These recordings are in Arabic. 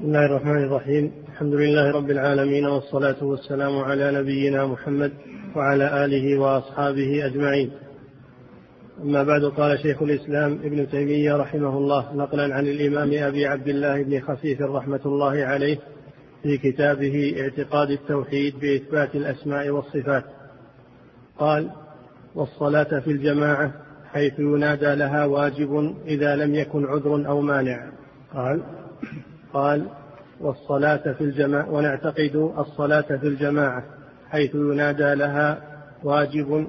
بسم الله الرحمن الرحيم الحمد لله رب العالمين والصلاة والسلام على نبينا محمد وعلى آله وأصحابه أجمعين أما بعد قال شيخ الإسلام ابن تيمية رحمه الله نقلا عن الإمام أبي عبد الله بن خفيف رحمة الله عليه في كتابه اعتقاد التوحيد بإثبات الأسماء والصفات قال والصلاة في الجماعة حيث ينادى لها واجب إذا لم يكن عذر أو مانع قال قال والصلاة في الجماعة ونعتقد الصلاة في الجماعة حيث ينادى لها واجب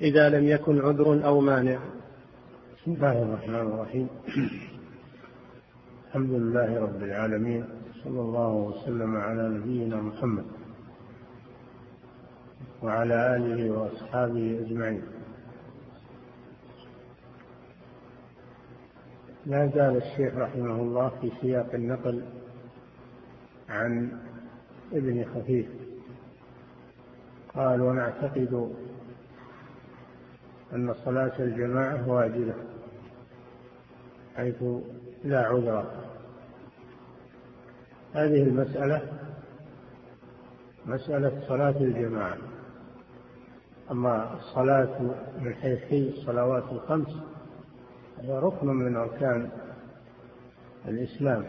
إذا لم يكن عذر أو مانع. بسم الله الرحمن الرحيم. الحمد لله رب العالمين صلى الله وسلم على نبينا محمد وعلى آله وأصحابه أجمعين. لا زال الشيخ رحمه الله في سياق النقل عن ابن خفيف. قال ونعتقد أن صلاة الجماعة واجبة حيث لا عذر. هذه المسألة مسألة صلاة الجماعة. أما الصلاة من حيث الصلوات الخمس هي ركن من أركان الإسلام.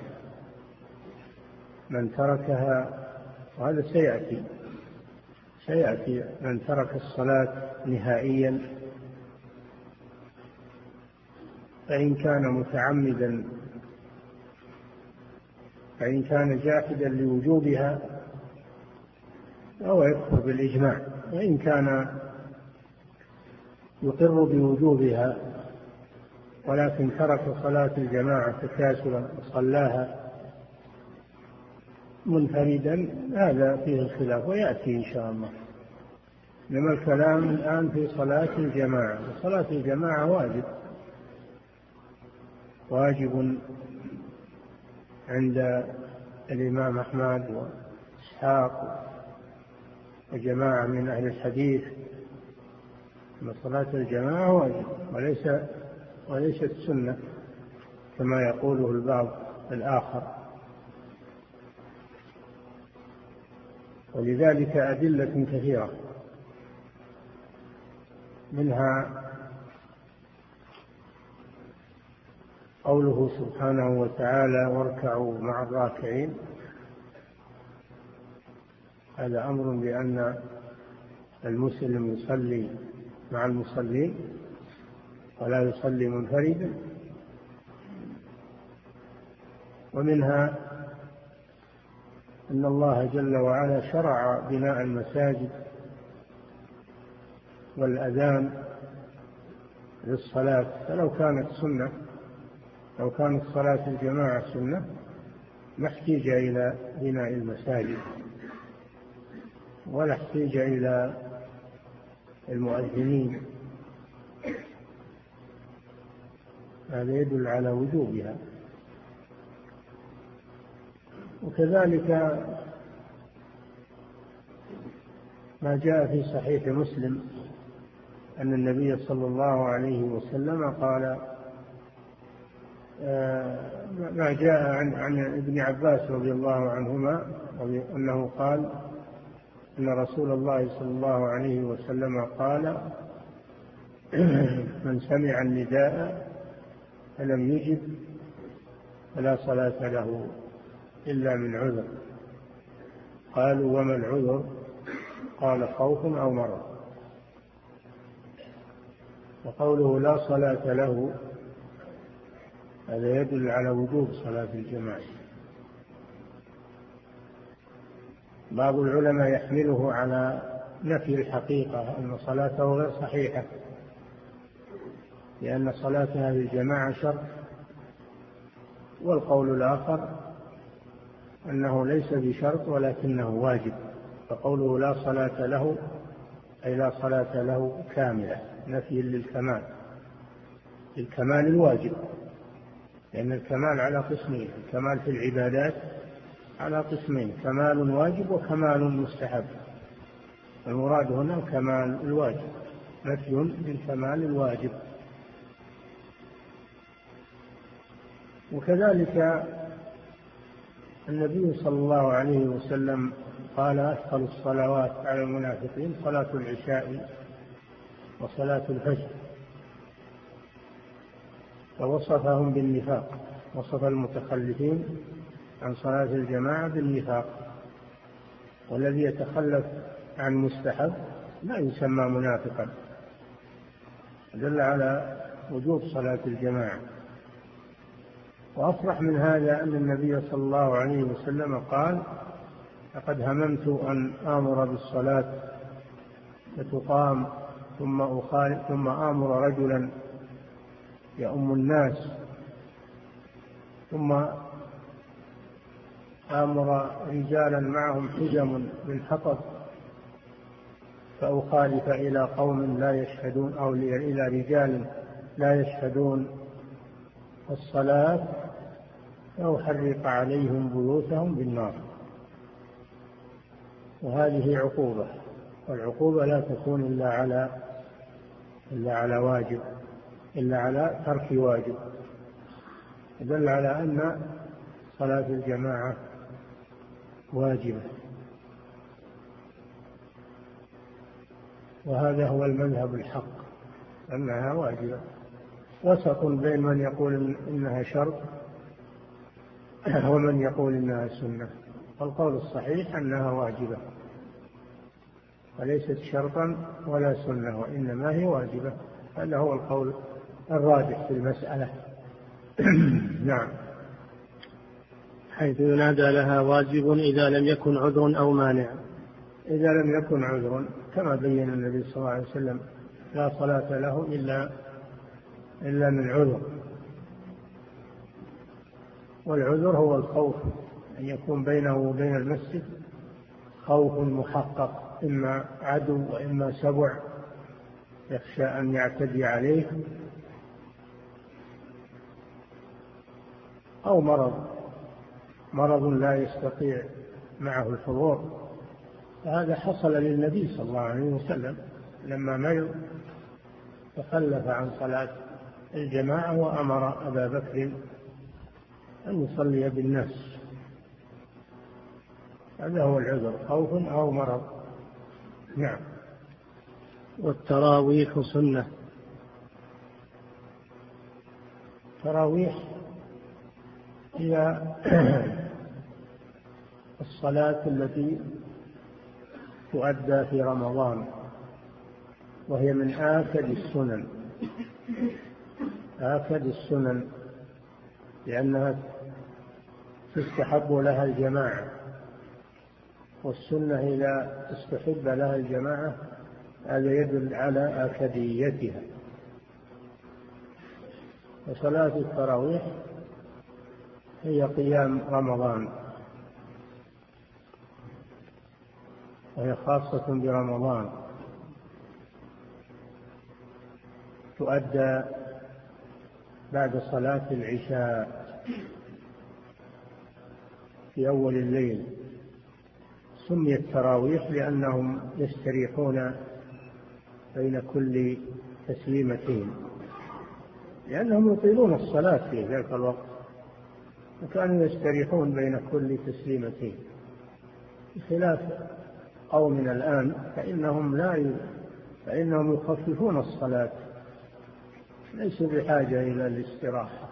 من تركها وهذا سيأتي سيأتي من ترك الصلاة نهائيا فإن كان متعمدا فإن كان جاحدا لوجوبها فهو يكفر بالإجماع. وإن كان يقر بوجوبها ولكن ترك صلاة الجماعة تكاسلا وصلاها منفردا هذا فيه الخلاف ويأتي إن شاء الله. إنما الكلام الآن في صلاة الجماعة وصلاة الجماعة واجب. واجب عند الإمام أحمد وإسحاق وجماعة من أهل الحديث. أن صلاة الجماعة واجب وليس وليست سنة كما يقوله البعض الآخر. ولذلك أدلة كثيرة منها قوله سبحانه وتعالى واركعوا مع الراكعين هذا أمر بأن المسلم يصلي مع المصلين. ولا يصلي منفردا. ومنها أن الله جل وعلا شرع بناء المساجد والأذان للصلاة فلو كانت سنة لو كانت صلاة الجماعة سنة ما احتيج إلى بناء المساجد. ولا احتيج إلى المؤذنين. هذا يدل على وجوبها. وكذلك ما جاء في صحيح مسلم أن النبي صلى الله عليه وسلم قال آه، ما جاء عن عن ابن عباس رضي الله عنهما أنه قال أن رسول الله صلى الله عليه وسلم قال من سمع النداء فلم يجب فلا صلاة له إلا من عذر. قالوا وما العذر؟ قال خوف أو مرض. وقوله لا صلاة له هذا يدل على وجوب صلاة الجماعة. بعض العلماء يحمله على نفي الحقيقة أن صلاته غير صحيحة. لأن صلاتها الجماعة شرط والقول الآخر أنه ليس بشرط ولكنه واجب فقوله لا صلاة له أي لا صلاة له كاملة نفي للكمال للكمال الواجب لأن الكمال على قسمين الكمال في العبادات على قسمين كمال واجب وكمال مستحب المراد هنا كمال الواجب نفي للكمال الواجب. وكذلك النبي صلى الله عليه وسلم قال أثقل الصلوات على المنافقين صلاة العشاء وصلاة الفجر فوصفهم بالنفاق وصف المتخلفين عن صلاة الجماعة بالنفاق. والذي يتخلف عن مستحب لا يسمى منافقا. دل على وجوب صلاة الجماعة. وأفرح من هذا أن النبي صلى الله عليه وسلم قال لقد هممت أن آمر بالصلاة فتقام ثم أخالف ثم آمر رجلا يؤم الناس ثم آمر رجالا معهم حجم من حطب فأخالف إلى قوم لا يشهدون أو إلى رجال لا يشهدون الصلاة فأحرق عليهم بيوتهم بالنار. وهذه عقوبة والعقوبة لا تكون إلا على إلا على واجب إلا على ترك واجب. دل على أن صلاة الجماعة واجبة. وهذا هو المذهب الحق أنها واجبة. وسط بين من يقول إنها شرط ومن يقول إنها سنة والقول الصحيح أنها واجبة وليست شرطا ولا سنة وإنما هي واجبة هذا هو القول الراجح في المسألة. نعم. حيث ينادى لها واجب إذا لم يكن عذر أو مانع. إذا لم يكن عذر كما بين النبي صلى الله عليه وسلم لا صلاة له إلا إلا من عذر. والعذر هو الخوف أن يكون بينه وبين المسجد خوف محقق إما عدو وإما سبع يخشى أن يعتدي عليه أو مرض مرض لا يستطيع معه الحضور. فهذا حصل للنبي صلى الله عليه وسلم لما مرض تخلف عن صلاة الجماعة وأمر أبا بكر أن يصلي بالناس هذا هو العذر خوف أو مرض. نعم. والتراويح سنة. التراويح هي الصلاة التي تؤدى في رمضان وهي من آكد السنن. آكد السنن. لأنها تستحب لها الجماعة والسنة إذا استحب لها الجماعة هذا يدل على آكديتها. وصلاة التراويح هي قيام رمضان وهي خاصة برمضان تؤدى بعد صلاة العشاء في أول الليل سميت تراويح لأنهم يستريحون بين كل تسليمتين لأنهم يطيلون الصلاة في ذلك الوقت وكانوا يستريحون بين كل تسليمتين. بخلاف قومنا الآن فإنهم لا ي... فإنهم يخففون الصلاة. ليسوا بحاجة إلى الاستراحة.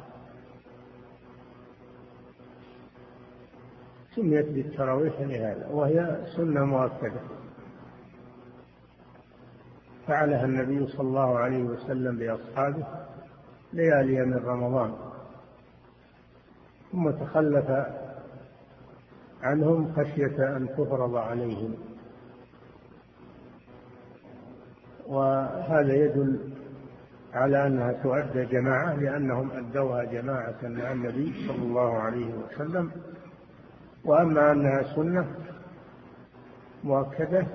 سميت بالتراويح لهذا وهي سنة مؤكدة فعلها النبي صلى الله عليه وسلم بأصحابه ليالي من رمضان. ثم تخلف عنهم خشية أن تفرض عليهم. وهذا يدل على أنها تؤدى جماعة لأنهم أدوها جماعة مع النبي صلى الله عليه وسلم. وأما أنها سنة مؤكدة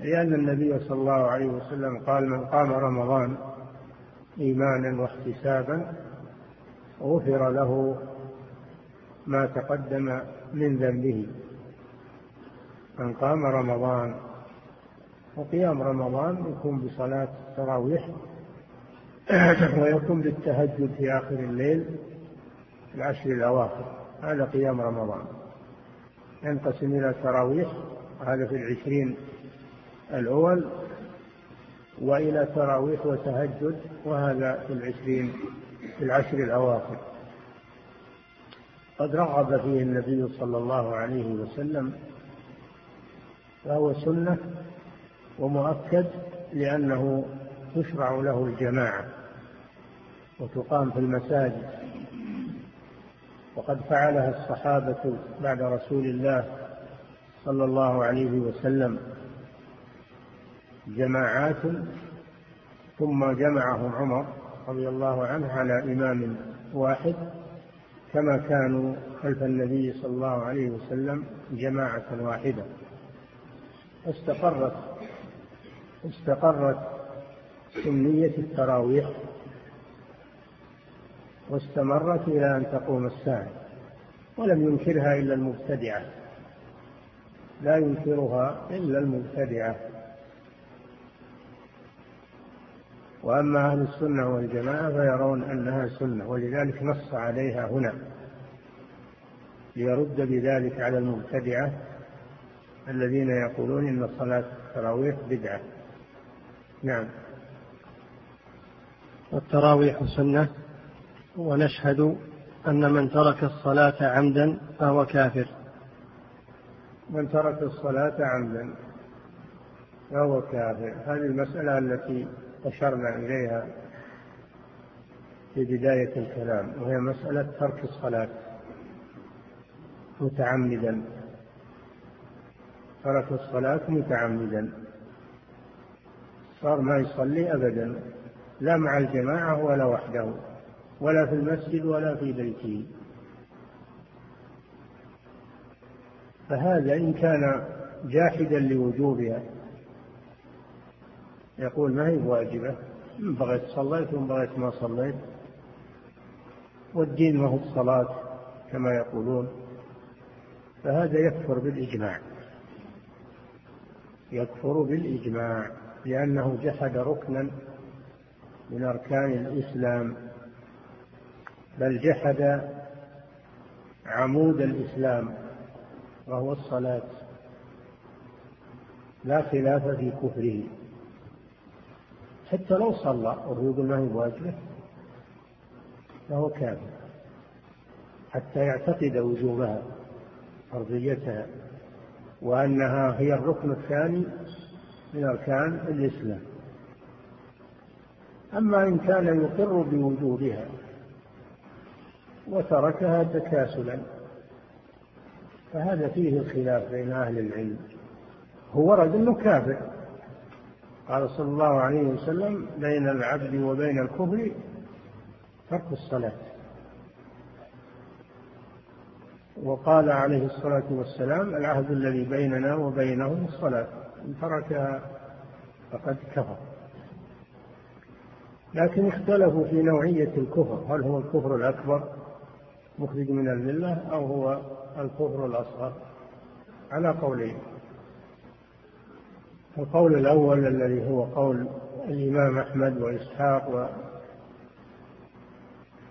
لأن النبي صلى الله عليه وسلم قال من قام رمضان إيمانا واحتسابا غفر له ما تقدم من ذنبه. من قام رمضان وقيام رمضان يكون بصلاة التراويح ويكون بالتهجد في آخر الليل العشر الأواخر هذا قيام رمضان. ينقسم إلى تراويح هذا في العشرين الأول وإلى تراويح وتهجد وهذا في العشرين في العشر الأواخر. قد رغب فيه النبي صلى الله عليه وسلم فهو سنة ومؤكد لأنه تشرع له الجماعة. وتقام في المساجد. وقد فعلها الصحابة بعد رسول الله صلى الله عليه وسلم. جماعات ثم جمعهم عمر رضي الله عنه على إمام واحد كما كانوا خلف النبي صلى الله عليه وسلم جماعة واحدة. استقرت استقرت سنية التراويح. واستمرت إلى أن تقوم الساعة ولم ينكرها إلا المبتدعة. لا ينكرها إلا المبتدعة. وأما أهل السنة والجماعة فيرون أنها سنة ولذلك نص عليها هنا. ليرد بذلك على المبتدعة الذين يقولون إن صلاة التراويح بدعة. نعم. والتراويح سنة. ونشهد أن من ترك الصلاة عمدا فهو كافر. من ترك الصلاة عمدا فهو كافر. هذه المسألة التي أشرنا إليها في بداية الكلام وهي مسألة ترك الصلاة متعمدا. ترك الصلاة متعمدا. صار ما يصلي أبدا لا مع الجماعة ولا وحده. ولا في المسجد ولا في بيته فهذا إن كان جاحدا لوجوبها. يقول ما هي واجبة؟ إن بغيت صليت وإن بغيت ما صليت. والدين ما هو الصلاة كما يقولون. فهذا يكفر بالإجماع. يكفر بالإجماع لأنه جحد ركنا من أركان الإسلام. بل جحد عمود الإسلام وهو الصلاة. لا خلاف في كفره. حتى لو صلى وهو ما هي واجبة فهو كافر. حتى يعتقد وجوبها فرضيتها وأنها هي الركن الثاني من أركان الإسلام. أما إن كان يقر بوجوبها وتركها تكاسلا. فهذا فيه الخلاف بين أهل العلم. هو ورد أنه كافر. قال صلى الله عليه وسلم بين العبد وبين الكفر ترك الصلاة. وقال عليه الصلاة والسلام العهد الذي بيننا وبينهم الصلاة. إن تركها فقد كفر. لكن اختلفوا في نوعية الكفر. هل هو الكفر الأكبر؟ مخرج من الملة أو هو الكفر الأصغر. على قولين. القول الأول الذي هو قول الإمام أحمد وإسحاق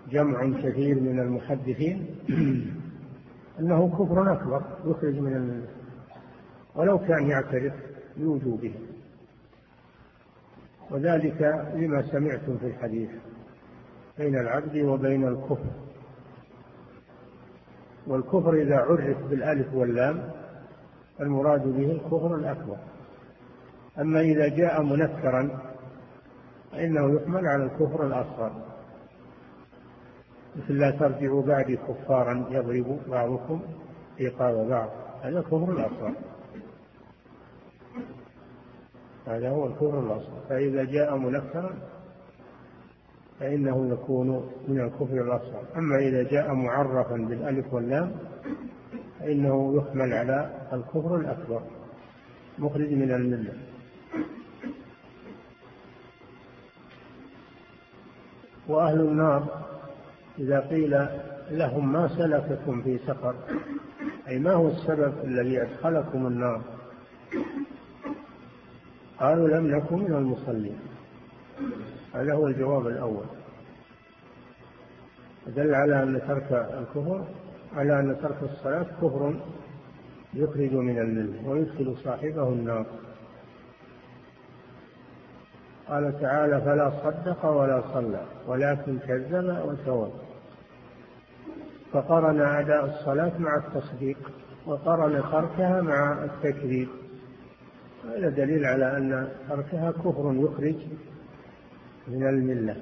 وجمع كثير من المحدثين أنه كفر أكبر يخرج من الملة. ولو كان يعترف بوجوبه وذلك لما سمعتم في الحديث بين العبد وبين الكفر. والكفر إذا عرف بالألف واللام المراد به الكفر الأكبر. أما إذا جاء منكرا فإنه يحمل على الكفر الأصغر. مثل لا ترجعوا بعدي كفارا يضرب بعضكم رقاب بعض. هذا الكفر الأصغر. هذا هو الكفر الأصغر. فإذا جاء منكرا فإنه يكون من الكفر الأصغر. أما إذا جاء معرفا بالألف واللام فإنه يحمل على الكفر الأكبر مخرج من الملة. وأهل النار إذا قيل لهم ما سلككم في سقر أي ما هو السبب الذي أدخلكم النار؟ قالوا لم نكن من المصلين. هذا هو الجواب الأول. دل على أن ترك الكفر على أن ترك الصلاة كفر يخرج من الملة ويدخل صاحبه النار. قال تعالى فلا صدق ولا صلى ولكن كذب وتولى. فقرن أداء الصلاة مع التصديق وقرن تركها مع التكذيب. هذا دليل على أن تركها كفر يخرج من الملة.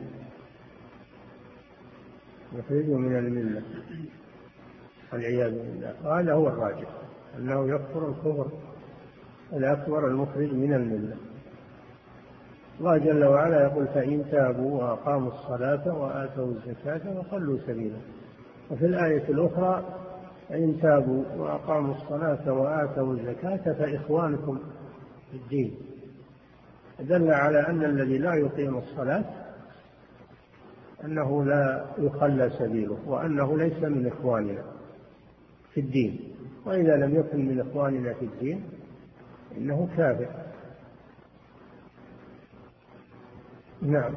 يخرج من الملة. والعياذ بالله. وهذا هو الراجح. أنه يكفر الكفر الأكبر المخرج من الملة. الله جل وعلا يقول فإن تابوا وأقاموا الصلاة وآتوا الزكاة وخلوا سبيلا. وفي الآية الأخرى فإن تابوا وأقاموا الصلاة وآتوا الزكاة فإخوانكم في الدين. دل على أن الذي لا يقيم الصلاة أنه لا يخلى سبيله وأنه ليس من إخواننا في الدين. وإذا لم يكن من إخواننا في الدين إنه كافر. نعم.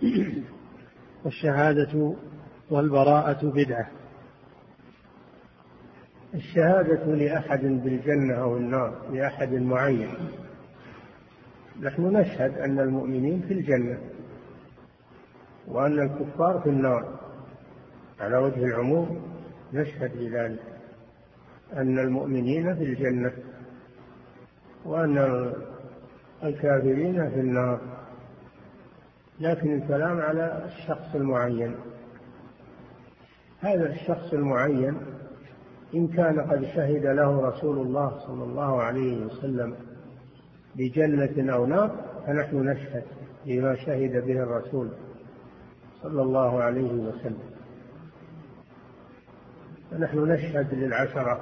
والشهادة والبراءة بدعة. الشهادة لأحد بالجنة أو النار لأحد معين. نحن نشهد أن المؤمنين في الجنة وأن الكفار في النار. على وجه العموم نشهد بذلك أن المؤمنين في الجنة وأن الكافرين في النار. لكن الكلام على الشخص المعين. هذا الشخص المعين إن كان قد شهد له رسول الله صلى الله عليه وسلم بجنة أو نار فنحن نشهد بما شهد به الرسول صلى الله عليه وسلم. فنحن نشهد للعشرة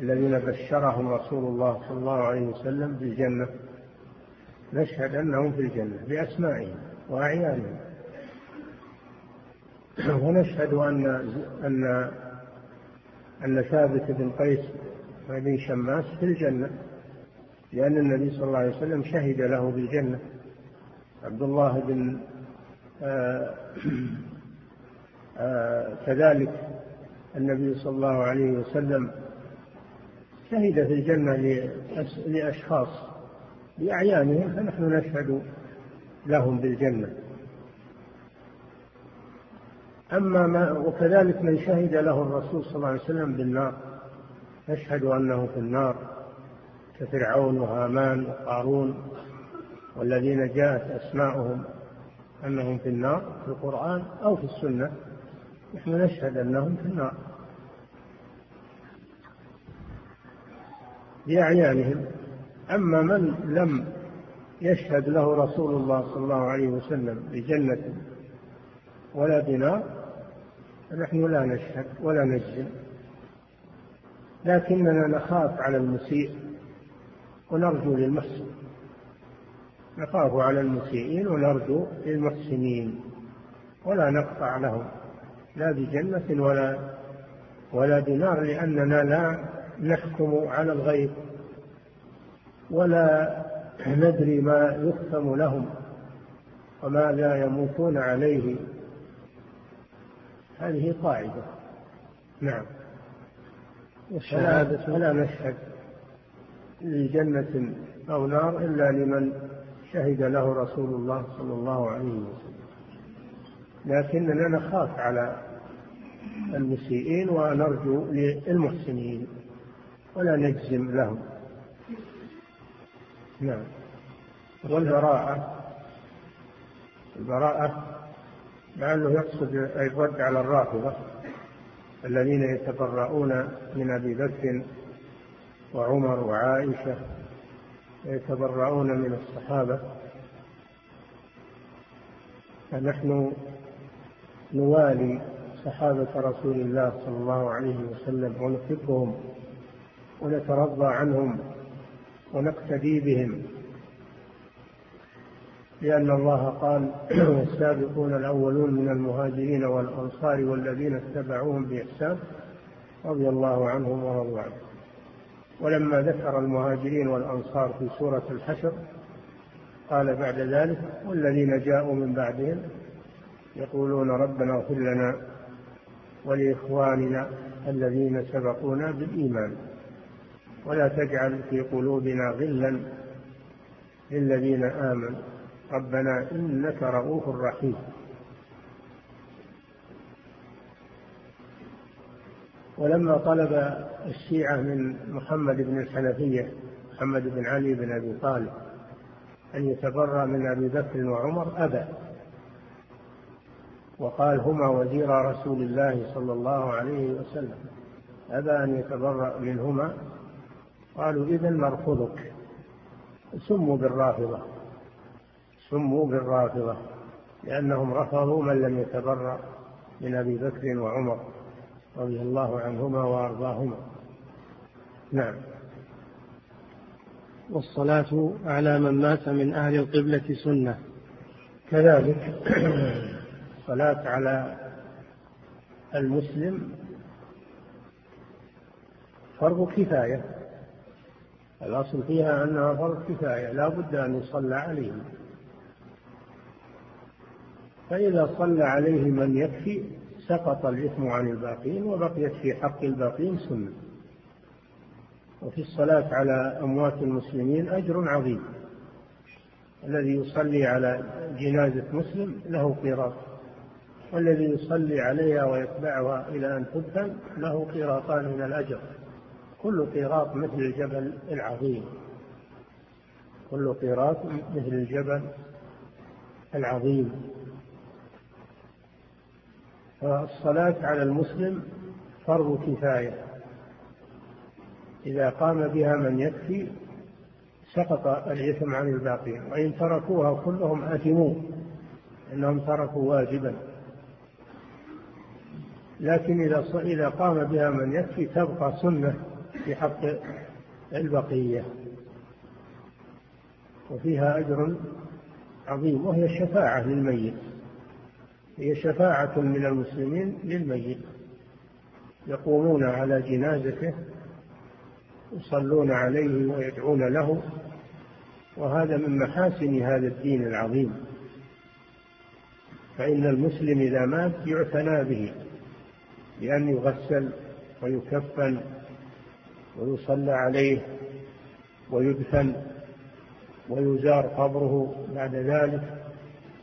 الذين بشرهم رسول الله صلى الله عليه وسلم بالجنة. نشهد أنهم في الجنة بأسمائهم وأعيانهم. ونشهد أن أن أن ثابت بن قيس بن شماس في الجنة لأن النبي صلى الله عليه وسلم شهد له بالجنة. عبد الله بن آه آه كذلك النبي صلى الله عليه وسلم شهد في الجنة لأشخاص بأعيانهم فنحن نشهد لهم بالجنة. أما ما وكذلك من شهد له الرسول صلى الله عليه وسلم بالنار نشهد أنه في النار كفرعون وهامان وقارون والذين جاءت أسماؤهم أنهم في النار في القرآن أو في السنة نحن نشهد أنهم في النار. بأعيانهم. أما من لم يشهد له رسول الله صلى الله عليه وسلم بجنة ولا بنار فنحن لا نشهد ولا نجزم لكننا نخاف على المسيء ونرجو للمحسن. نخاف على المسيئين ونرجو للمحسنين ولا نقطع لهم لا بجنة ولا ولا بنار لأننا لا نحكم على الغيب ولا ندري ما يختم لهم وما لا يموتون عليه. هذه قاعدة. نعم. والشهادة فلا نشهد لجنة أو نار إلا لمن شهد له رسول الله صلى الله عليه وسلم. لكننا نخاف على المسيئين ونرجو للمحسنين ولا نجزم لهم. نعم. والبراءة. البراءة لعله يقصد الرد على الرافضة الذين يتبرؤون من أبي بكر وعمر وعائشة يتبرؤون من الصحابة. فنحن نوالي صحابة رسول الله صلى الله عليه وسلم ونحبهم ونترضى عنهم ونقتدي بهم. لأن الله قال والسابقون الأولون من المهاجرين والأنصار والذين اتبعوهم بإحسان رضي الله عنهم ورضوا عنه. ولما ذكر المهاجرين والأنصار في سورة الحشر قال بعد ذلك والذين جاءوا من بعدهم يقولون ربنا اغفر لنا ولإخواننا الذين سبقونا بالإيمان. ولا تجعل في قلوبنا غلا للذين آمنوا. ربنا إنك رؤوف رحيم. ولما طلب الشيعة من محمد بن الحنفية محمد بن علي بن أبي طالب أن يتبرأ من أبي بكر وعمر أبى. وقال هما وزير رسول الله صلى الله عليه وسلم أبى أن يتبرأ منهما؟ قالوا إذا نرفضك. سموا بالرافضة. سموا بالرافضة لأنهم رفضوا من لم يتبرأ من أبي بكر وعمر رضي الله عنهما وأرضاهما. نعم. والصلاة على من مات من أهل القبلة سنة. كذلك الصلاة على المسلم فرض كفاية. الأصل فيها أنها فرض كفاية لا بد أن يصلى عليه. فإذا صلى عليه من يكفي سقط الإثم عن الباقين وبقيت في حق الباقين سنة. وفي الصلاة على أموات المسلمين أجر عظيم. الذي يصلي على جنازة مسلم له قيراط. والذي يصلي عليها ويتبعها إلى أن تدفن له قيراطان من الأجر. كل قيراط مثل الجبل العظيم. كل قيراط مثل الجبل العظيم. فالصلاة على المسلم فرض كفاية. إذا قام بها من يكفي سقط الإثم عن الباقين وإن تركوها كلهم آثمون إنهم تركوا واجبا. لكن إذا إذا قام بها من يكفي تبقى سنة في حق البقية. وفيها أجر عظيم وهي الشفاعة للميت. هي شفاعة من المسلمين للميت. يقومون على جنازته يصلون عليه ويدعون له وهذا من محاسن هذا الدين العظيم. فإن المسلم إذا مات يعتنى به بأن يغسل ويكفن ويصلى عليه ويدفن ويزار قبره بعد ذلك.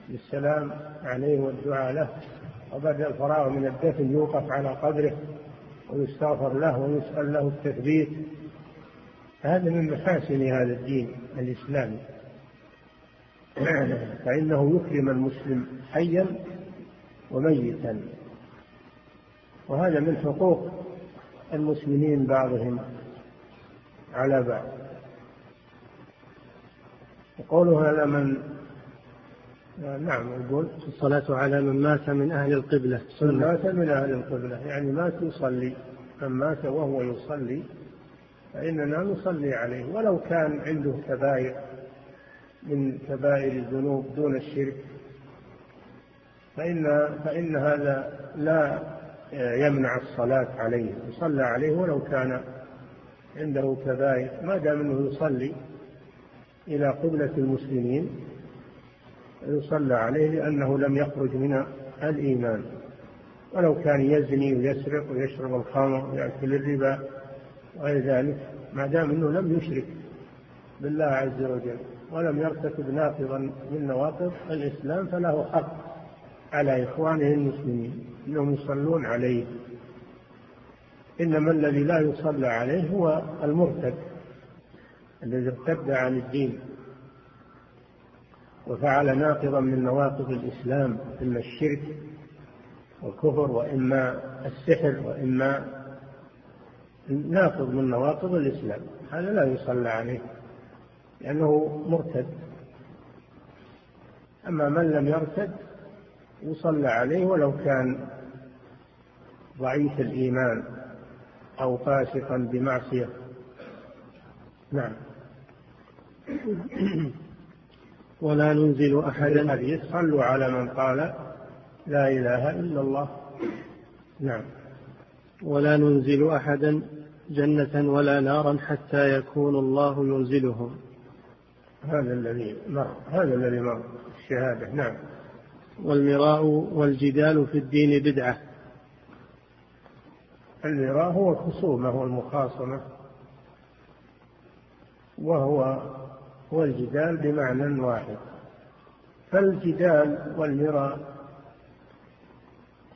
بالسلام عليه والدعاء له وبعد الفراغ من الدفن يوقف على قبره ويستغفر له ويسأل له التثبيت. هذا من محاسن هذا الدين الإسلامي. فإنه يكرم المسلم حيا وميتا. وهذا من حقوق المسلمين بعضهم على بعض. وقوله على من نعم يقول الصلاة على من مات من أهل القبلة. سنة مات من أهل القبلة. يعني مات يصلي من مات وهو يصلي فإننا نصلي عليه. ولو كان عنده كبائر من كبائر الذنوب دون الشرك فإن فإن هذا لا يمنع الصلاة عليه. يصلى عليه ولو كان عنده كبائر. ما دام أنه يصلي إلى قبلة المسلمين يصلى عليه لأنه لم يخرج من الإيمان. ولو كان يزني ويسرق ويشرب الخمر ويأكل الربا وغير ذلك ما دام أنه لم يشرك بالله عز وجل ولم يرتكب ناقضا من نواقض الإسلام فله حق على إخوانه المسلمين أنهم يصلون عليه. إنما الذي لا يصلى عليه هو المرتد الذي ارتد عن الدين. وفعل ناقضا من نواقض الإسلام إما الشرك والكفر وإما السحر وإما ناقض من نواقض الإسلام. هذا لا يصلى عليه لأنه مرتد. أما من لم يرتد يصلى عليه ولو كان ضعيف الإيمان أو فاسقا بمعصية. نعم. ولا ننزل أحدا. الحديث صلوا على من قال لا إله إلا الله. نعم. ولا ننزل أحدا جنة ولا نارا حتى يكون الله ينزلهم. هذا الذي مر هذا الذي مر الشهادة. نعم. والمراء والجدال في الدين بدعة. المراء هو الخصومة والمخاصمة وهو هو الجدال بمعنى واحد. فالجدال والمراء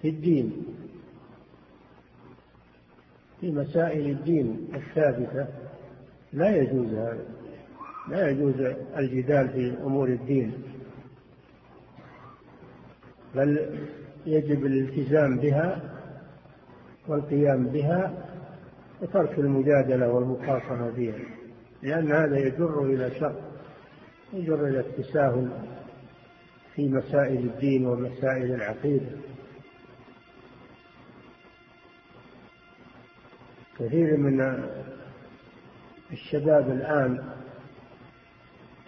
في الدين في مسائل الدين الثابتة لا يجوز هذا لا يجوز الجدال في أمور الدين. بل يجب الالتزام بها والقيام بها وترك المجادلة والمخاصمة بها لأن هذا يجر إلى شر يجر إلى التساهل في مسائل الدين ومسائل العقيدة. كثير من الشباب الآن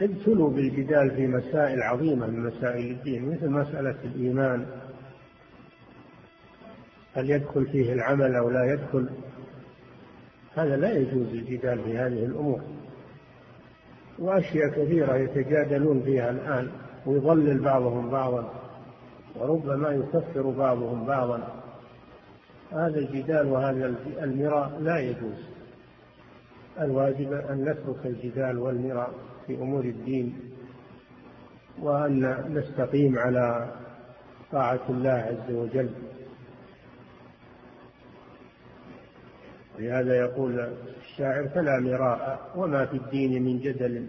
ابتلوا بالجدال في مسائل عظيمة من مسائل الدين مثل مسألة الإيمان. هل يدخل فيه العمل أو لا يدخل؟ هذا لا يجوز الجدال في هذه الأمور. وأشياء كثيرة يتجادلون فيها الآن ويضلل بعضهم بعضا وربما يكفر بعضهم بعضا. هذا الجدال وهذا المراء لا يجوز. الواجب أن نترك الجدال والمراء في أمور الدين وأن نستقيم على طاعة الله عز وجل. لهذا يقول الشاعر فلا مراء وما في الدين من جدل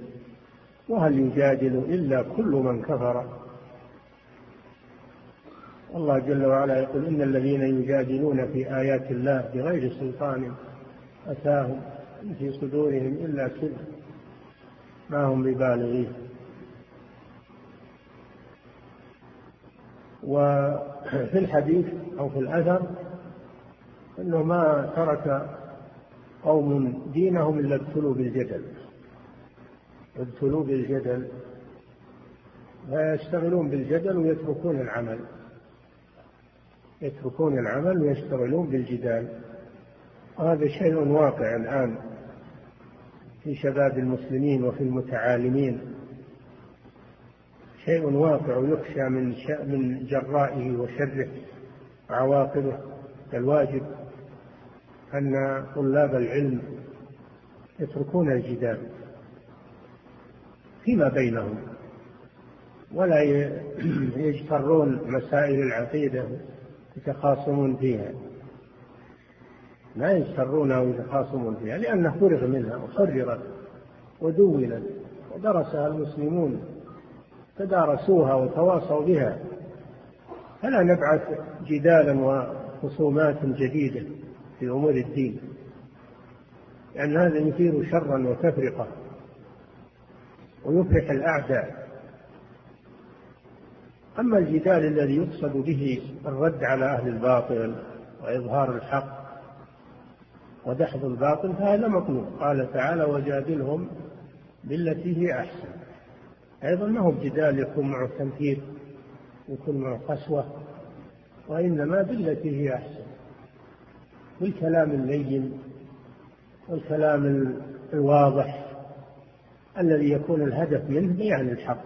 وهل يجادل إلا كل من كفر الله جل وعلا يقول إن الذين يجادلون في آيات الله بغير سلطان أتاهم في صدورهم إلا كبر ما هم ببالغين وفي الحديث أو في الأثر أنه ما ترك قوم دينهم إلا ابتلوا بالجدل. ابتلوا بالجدل. فيشتغلون بالجدل ويتركون العمل. يتركون العمل ويشتغلون بالجدال. وهذا شيء واقع الآن في شباب المسلمين وفي المتعالمين. شيء واقع يخشى من من جرائه وشره وعواقبه. الواجب أن طلاب العلم يتركون الجدال فيما بينهم ولا يجترون مسائل العقيدة يتخاصمون فيها. لا يجترونها ويتخاصمون فيها لأنها فرغ منها وحررت ودونت ودرسها المسلمون تدارسوها وتواصوا بها. فلا نبعث جدالا وخصومات جديدة. في أمور الدين. لأن هذا يثير شرا وتفرقة ويفرح الأعداء. أما الجدال الذي يقصد به الرد على أهل الباطل وإظهار الحق ودحض الباطل فهذا مطلوب. قال تعالى وجادلهم بالتي هي أحسن. أيضا ما هو بجدال يكون معه تمثيل يكون معه قسوة وإنما بالتي هي أحسن. بالكلام اللين والكلام الواضح الذي يكون الهدف منه بيان الحق.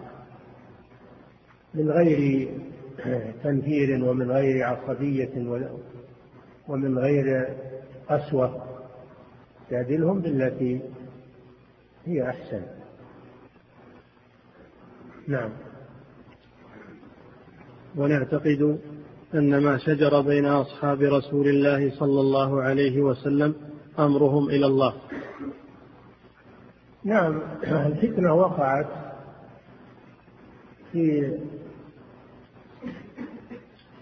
من غير تنفير ومن غير عصبية ومن غير قسوة جادلهم بالتي هي أحسن. نعم. ونعتقد أن ما شجر بين أصحاب رسول الله صلى الله عليه وسلم أمرهم إلى الله. نعم الفتنة وقعت في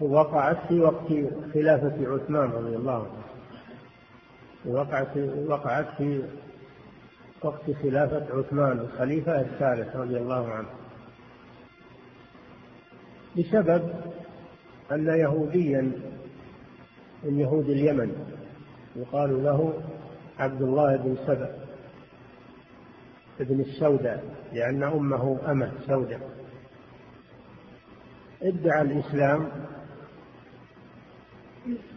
وقعت في وقت خلافة عثمان رضي الله عنه. وقعت وقعت في وقت خلافة عثمان الخليفة الثالث رضي الله عنه. بسبب أن يهوديا من يهود اليمن يقال له عبد الله بن سبأ ابن السوداء لأن أمه أمة سوداء. ادعى الإسلام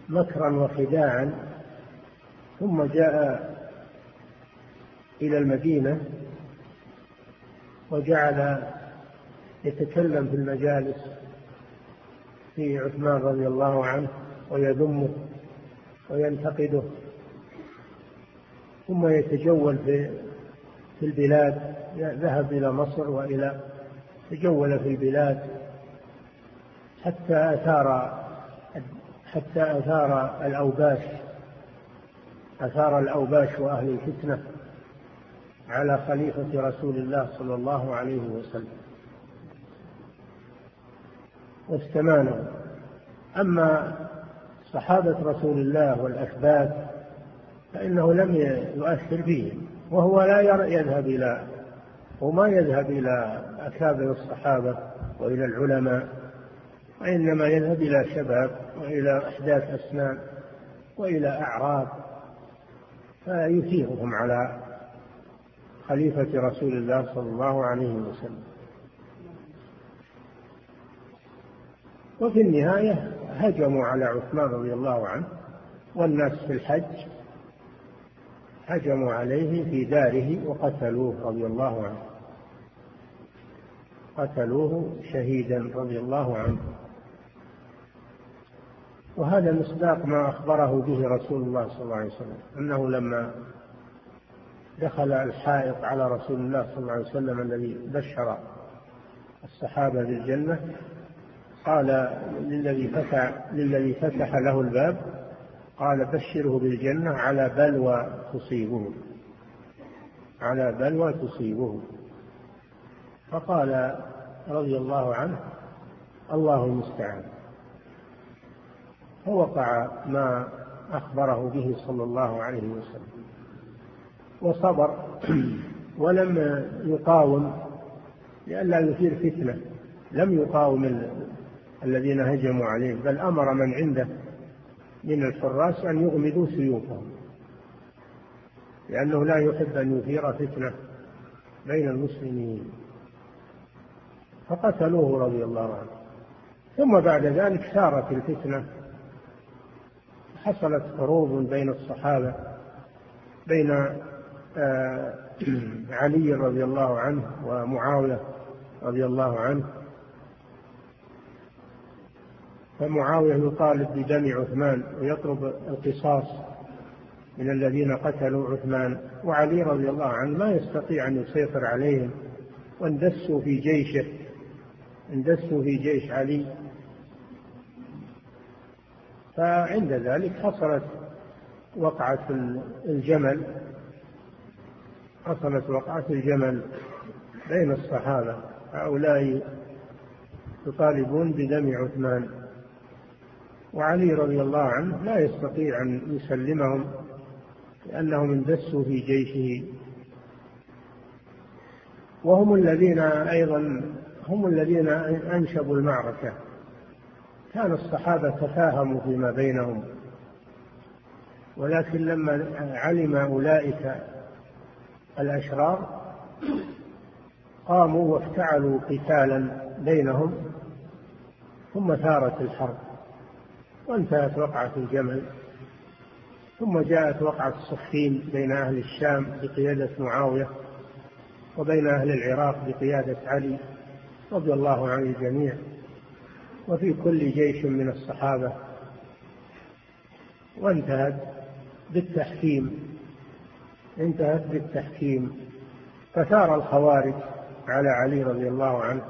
مكرا وخداعا ثم جاء إلى المدينة وجعل يتكلم في المجالس في عثمان رضي الله عنه ويذمه وينتقده. ثم يتجول في في البلاد ذهب إلى مصر وإلى تجول في البلاد حتى أثار حتى أثار الأوباش أثار الأوباش وأهل الفتنة على خليفة رسول الله صلى الله عليه وسلم. واستمانوا أما صحابة رسول الله والأثبات فإنه لم يؤثر فيهم وهو لا يذهب إلى وما يذهب إلى أكابر الصحابة وإلى العلماء وإنما يذهب إلى شباب وإلى أحداث أسنان وإلى أعراب فيثيرهم على خليفة رسول الله صلى الله عليه وسلم. وفي النهاية هجموا على عثمان رضي الله عنه والناس في الحج هجموا عليه في داره وقتلوه رضي الله عنه. قتلوه شهيدا رضي الله عنه. وهذا مصداق ما أخبره به رسول الله صلى الله عليه وسلم أنه لما دخل الحائط على رسول الله صلى الله عليه وسلم الذي بشر الصحابة بالجنة قال للذي فتح للذي فتح له الباب قال بشره بالجنة على بلوى تصيبه. على بلوى تصيبه. فقال رضي الله عنه الله المستعان. فوقع ما أخبره به صلى الله عليه وسلم. وصبر ولم يقاوم لئلا يثير فتنة. لم يقاوم الذين هجموا عليه بل أمر من عنده من الحراس أن يغمدوا سيوفهم. لأنه لا يحب أن يثير فتنة بين المسلمين. فقتلوه رضي الله عنه. ثم بعد ذلك سارت الفتنة. حصلت حروب بين الصحابة بين آه، علي رضي الله عنه ومعاوية رضي الله عنه. فمعاوية يطالب بدم عثمان ويطلب القصاص من الذين قتلوا عثمان وعلي رضي الله عنه ما يستطيع أن يسيطر عليهم واندسوا في جيشه اندسوا في جيش علي. فعند ذلك حصلت وقعة الجمل حصلت وقعة الجمل بين الصحابة هؤلاء يطالبون بدم عثمان. وعلي رضي الله عنه لا يستطيع أن يسلمهم لأنهم اندسوا في جيشه. وهم الذين أيضا هم الذين أنشبوا المعركة. كان الصحابة تفاهموا فيما بينهم. ولكن لما علم أولئك الأشرار قاموا وافتعلوا قتالا بينهم ثم ثارت الحرب. وانتهت وقعة الجمل ثم جاءت وقعة الصفين بين أهل الشام بقيادة معاوية وبين أهل العراق بقيادة علي رضي الله عن الجميع وفي كل جيش من الصحابة. وانتهت بالتحكيم انتهت بالتحكيم. فثار الخوارج على علي رضي الله عنه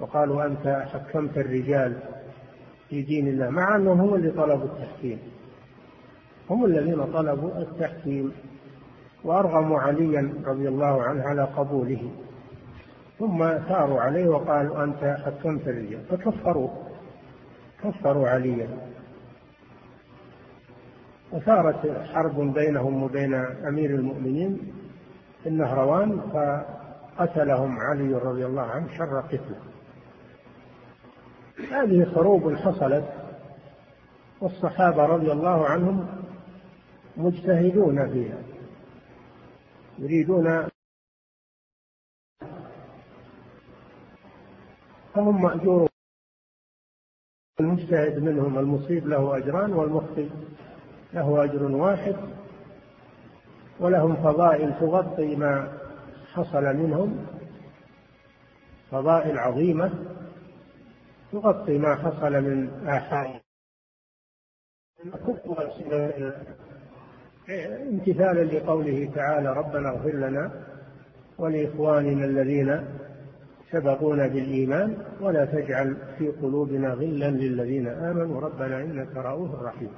وقالوا أنت حكمت الرجال في دين الله مع أنهم هم اللي طلبوا التحكيم. هم الذين طلبوا التحكيم. وأرغموا عليا رضي الله عنه على قبوله. ثم ثاروا عليه وقالوا أنت حكمت الرجال. فكفروا. كفروا عليا. وثارت حرب بينهم وبين أمير المؤمنين في النهروان فقتلهم علي رضي الله عنه شر قتله. هذه حروب حصلت والصحابة رضي الله عنهم مجتهدون فيها يريدون فهم مأجورون المجتهد منهم المصيب له أجران والمخطئ له أجر واحد ولهم فضائل تغطي ما حصل منهم فضائل عظيمة. يغطي ما حصل من آحاد امتثالا لقوله تعالى ربنا اغفر لنا ولإخواننا الذين سبقونا بالإيمان ولا تجعل في قلوبنا غلا للذين آمنوا. ربنا إنك رؤوف رحيم.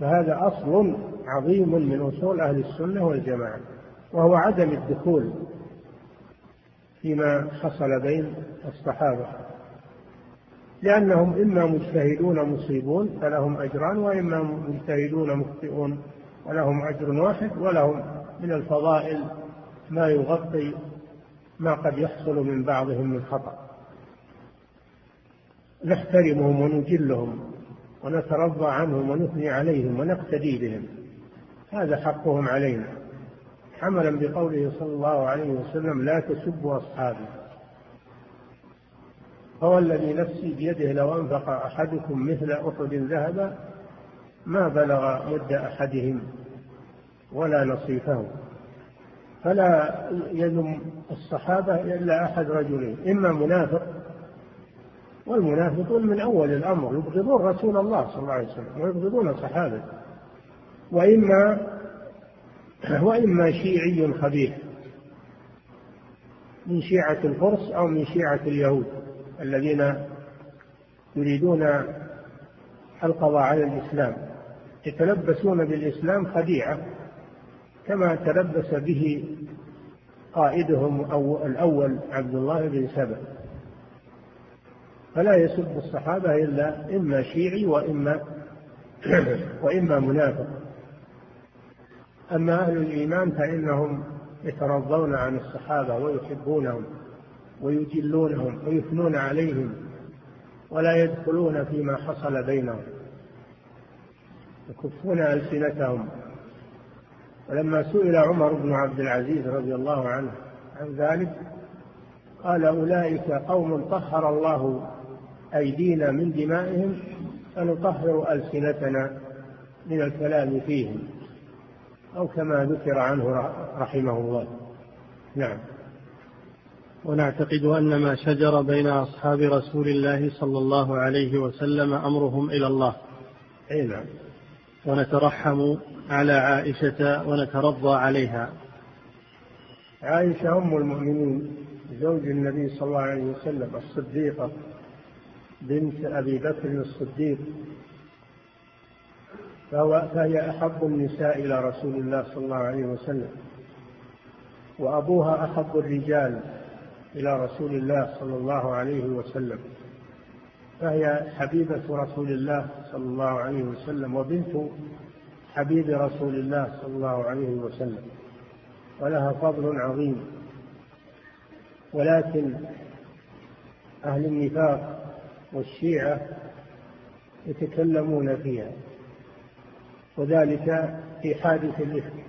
فهذا أصل عظيم من أصول أهل السنة والجماعة وهو عدم الدخول فيما حصل بين الصحابة. لأنهم إما مجتهدون مصيبون فلهم أجران وإما مجتهدون مخطئون ولهم أجر واحد ولهم من الفضائل ما يغطي ما قد يحصل من بعضهم من خطأ. نحترمهم ونجلهم ونترضى عنهم ونثني عليهم ونقتدي بهم. هذا حقهم علينا. حملا بقوله صلى الله عليه وسلم لا تسبوا أصحابي. هو الذي نفسي بيده لو أنفق أحدكم مثل أحد ذهبا ما بلغ مد أحدهم ولا نصيفه. فلا يلم الصحابة إلا أحد رجلين إما منافق والمنافقون من أول الأمر يبغضون رسول الله صلى الله عليه وسلم ويبغضون صحابته وإما وإما شيعي خبيث من شيعة الفرس أو من شيعة اليهود. الذين يريدون القضاء على الإسلام يتلبسون بالإسلام خديعة كما تلبس به قائدهم الأول عبد الله بن سبأ. فلا يسب الصحابة إلا إما شيعي وإما وإما منافق. أما أهل الإيمان فإنهم يترضون عن الصحابة ويحبونهم. ويجلونهم ويثنون عليهم ولا يدخلون فيما حصل بينهم. يكفون ألسنتهم. ولما سئل عمر بن عبد العزيز رضي الله عنه عن ذلك قال أولئك قوم طهر الله أيدينا من دمائهم فنطهر ألسنتنا من الكلام فيهم. أو كما ذكر عنه رحمه الله. نعم. ونعتقد أن ما شجر بين أصحاب رسول الله صلى الله عليه وسلم أمرهم إلى الله. أي نعم. ونترحم على عائشة ونترضى عليها. عائشة أم المؤمنين زوج النبي صلى الله عليه وسلم الصديقة بنت أبي بكر الصديق. فهو فهي أحب النساء إلى رسول الله صلى الله عليه وسلم وأبوها أحب الرجال. إلى رسول الله صلى الله عليه وسلم فهي حبيبة رسول الله صلى الله عليه وسلم وبنت حبيب رسول الله صلى الله عليه وسلم ولها فضل عظيم. ولكن أهل النفاق والشيعة يتكلمون فيها وذلك في حادث الإفك.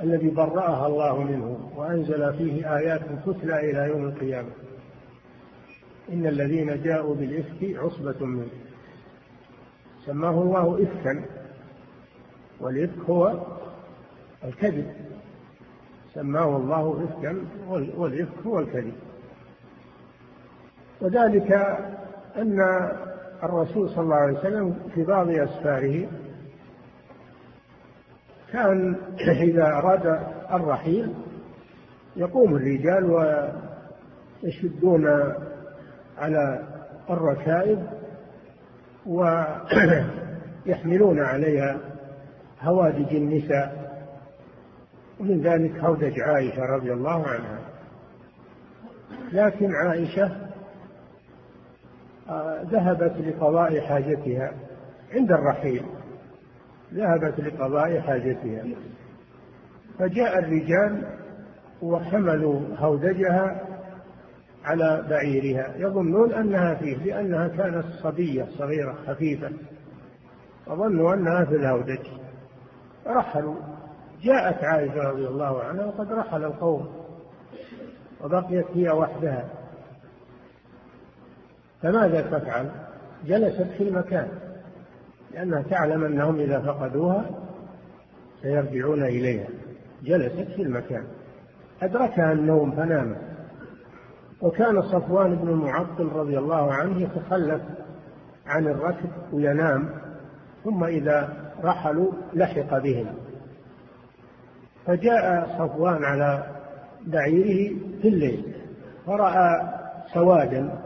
الذي برأها الله منه وأنزل فيه آيات تتلى إلى يوم القيامة. إن الذين جاءوا بالإفك عصبة منه. سماه الله إفكا. والإفك هو الكذب. سماه الله إفكا والإفك هو الكذب. وذلك أن الرسول صلى الله عليه وسلم في بعض أسفاره كان إذا أراد الرحيل يقوم الرجال ويشدون على الركائب ويحملون عليها هوادج النساء. ومن ذلك هودج عائشة رضي الله عنها. لكن عائشة آه، ذهبت لقضاء حاجتها عند الرحيل. ذهبت لقضاء حاجتها. فجاء الرجال وحملوا هودجها على بعيرها يظنون أنها فيه لأنها كانت صبية صغيرة خفيفة. وظنوا أنها في الهودج. رحلوا. جاءت عائشة رضي الله عنها وقد رحل القوم وبقيت هي وحدها. فماذا تفعل؟ جلست في المكان. لأنها تعلم أنهم إذا فقدوها سيرجعون إليها. جلست في المكان. أدركها النوم فنامت. وكان صفوان بن المعطل رضي الله عنه يتخلف عن الركب وينام ثم إذا رحلوا لحق بهم. فجاء صفوان على بعيره في الليل فرأى سوادا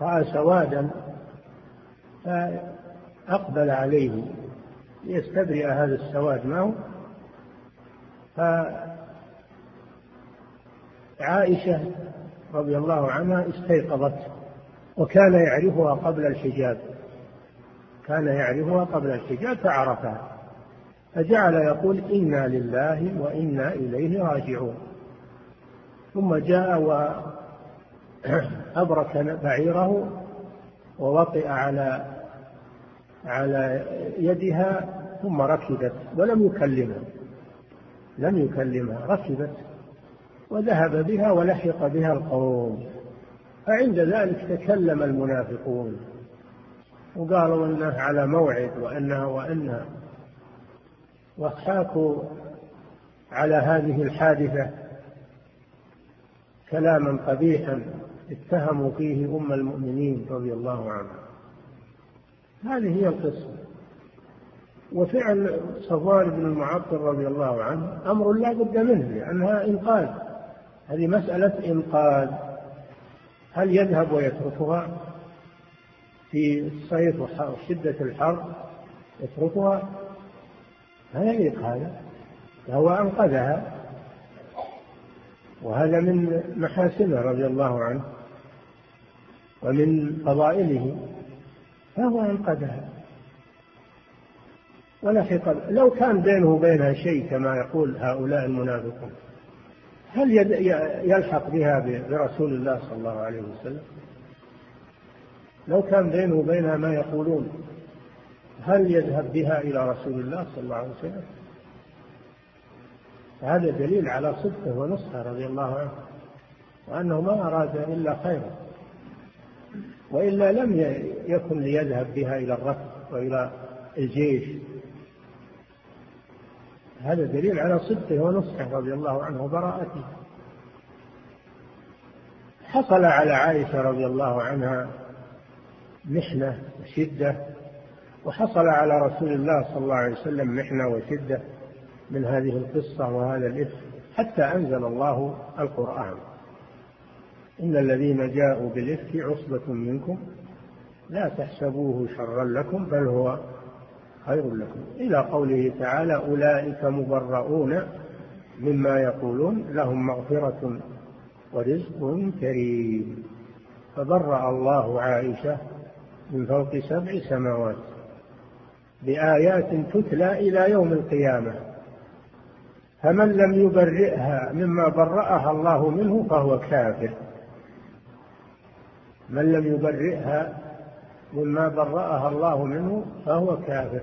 رأى سوادا فأقبل عليه ليستبرئ هذا السواد. معه فعائشة رضي الله عنها استيقظت وكان يعرفها قبل الحجاب. كان يعرفها قبل الحجاب فعرفها فجعل يقول إنا لله وإنا إليه راجعون. ثم جاء وأبرك بعيره ووطئ على على يدها ثم ركبت ولم يكلمها. لم يكلمها ركبت وذهب بها ولحق بها القوم. فعند ذلك تكلم المنافقون وقالوا إنه على موعد وانها وانها واحاكوا على هذه الحادثة كلاما قبيحا اتهموا فيه أم المؤمنين رضي الله عنها. هذه هي القصة. وفعل صفوان بن المعطل رضي الله عنه أمر لا بد منه لأنها إنقاذ. هذه مسألة إنقاذ. هل يذهب ويتركها؟ في الصيف وشدة الحر يتركها؟ لا يليق هذا فهو أنقذها. وهذا من محاسنه رضي الله عنه ومن فضائله. فهو أنقذها. ولحق لو كان بينه وبينها شيء كما يقول هؤلاء المنافقون هل يلحق بها برسول الله صلى الله عليه وسلم؟ لو كان بينه وبينها ما يقولون هل يذهب بها إلى رسول الله صلى الله عليه وسلم؟ هذا دليل على صدقه ونصحه رضي الله عنه وأنه ما أراد إلا خيرا. وإلا لم يكن ليذهب بها إلى الركب وإلى الجيش. هذا دليل على صدقه ونصحه رضي الله عنه وبراءته. حصل على عائشة رضي الله عنها محنة وشدة وحصل على رسول الله صلى الله عليه وسلم محنة وشدة من هذه القصة وهذا الإثم حتى أنزل الله القرآن. إن الذين جاءوا بالإفك عصبة منكم لا تحسبوه شرا لكم بل هو خير لكم. إلى قوله تعالى أولئك مبرؤون مما يقولون لهم مغفرة ورزق كريم. فبرأ الله عائشة من فوق سبع سماوات بآيات تتلى إلى يوم القيامة. فمن لم يبرئها مما برأها الله منه فهو كافر. من لم يبرئها مما برأها الله منه فهو كافر.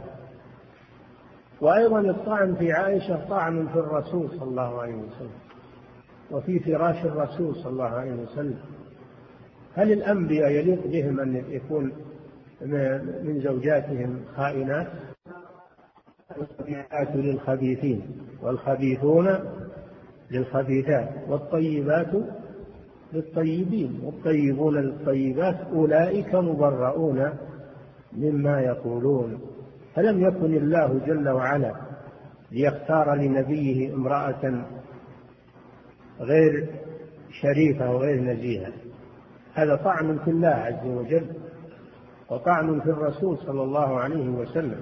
وأيضا الطعن في عائشة طعن في الرسول صلى الله عليه وسلم وفي فراش الرسول صلى الله عليه وسلم. هل الأنبياء يليق بهم أن يكون من زوجاتهم خائنات؟ الخبيثات للخبيثين والخبيثون للخبيثات والطيبات للطيبين والطيبون للطيبات أولئك مبرؤون مما يقولون. فلم يكن الله جل وعلا ليختار لنبيه امرأة غير شريفة وغير نزيهة؟ هذا طعن في الله عز وجل وطعن في الرسول صلى الله عليه وسلم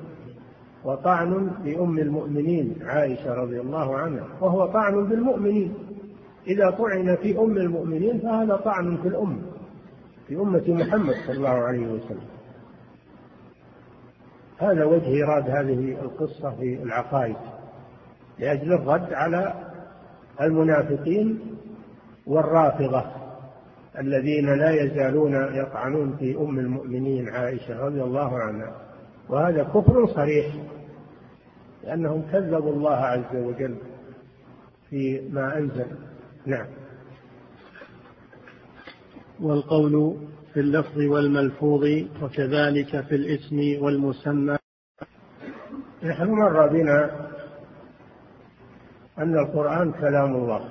وطعن بأم المؤمنين عائشة رضي الله عنها وهو طعن بالمؤمنين. إذا طعن في أم المؤمنين فهذا طعن في الأمة في أمة محمد صلى الله عليه وسلم. هذا وجه إيراد هذه القصة في العقائد لأجل الرد على المنافقين والرافضة الذين لا يزالون يطعنون في أم المؤمنين عائشة رضي الله عنها. وهذا كفر صريح لأنهم كذبوا الله عز وجل في ما أنزل. نعم. والقول في اللفظ والملفوظ وكذلك في الاسم والمسمى. نحن مر بنا أن القرآن كلام الله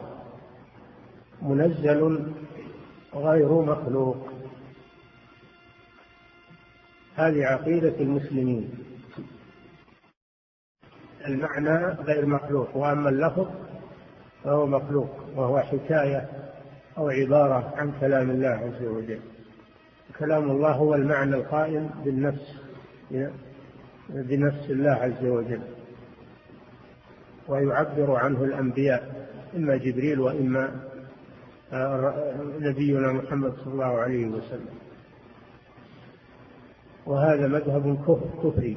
منزل غير مخلوق. هذه عقيدة المسلمين. المعنى غير مخلوق وأما اللفظ فهو مخلوق وهو حكاية أو عبارة عن كلام الله عز وجل. كلام الله هو المعنى القائم بالنفس بنفس الله عز وجل. ويعبر عنه الأنبياء إما جبريل وإما نبينا محمد صلى الله عليه وسلم. وهذا مذهب كفري.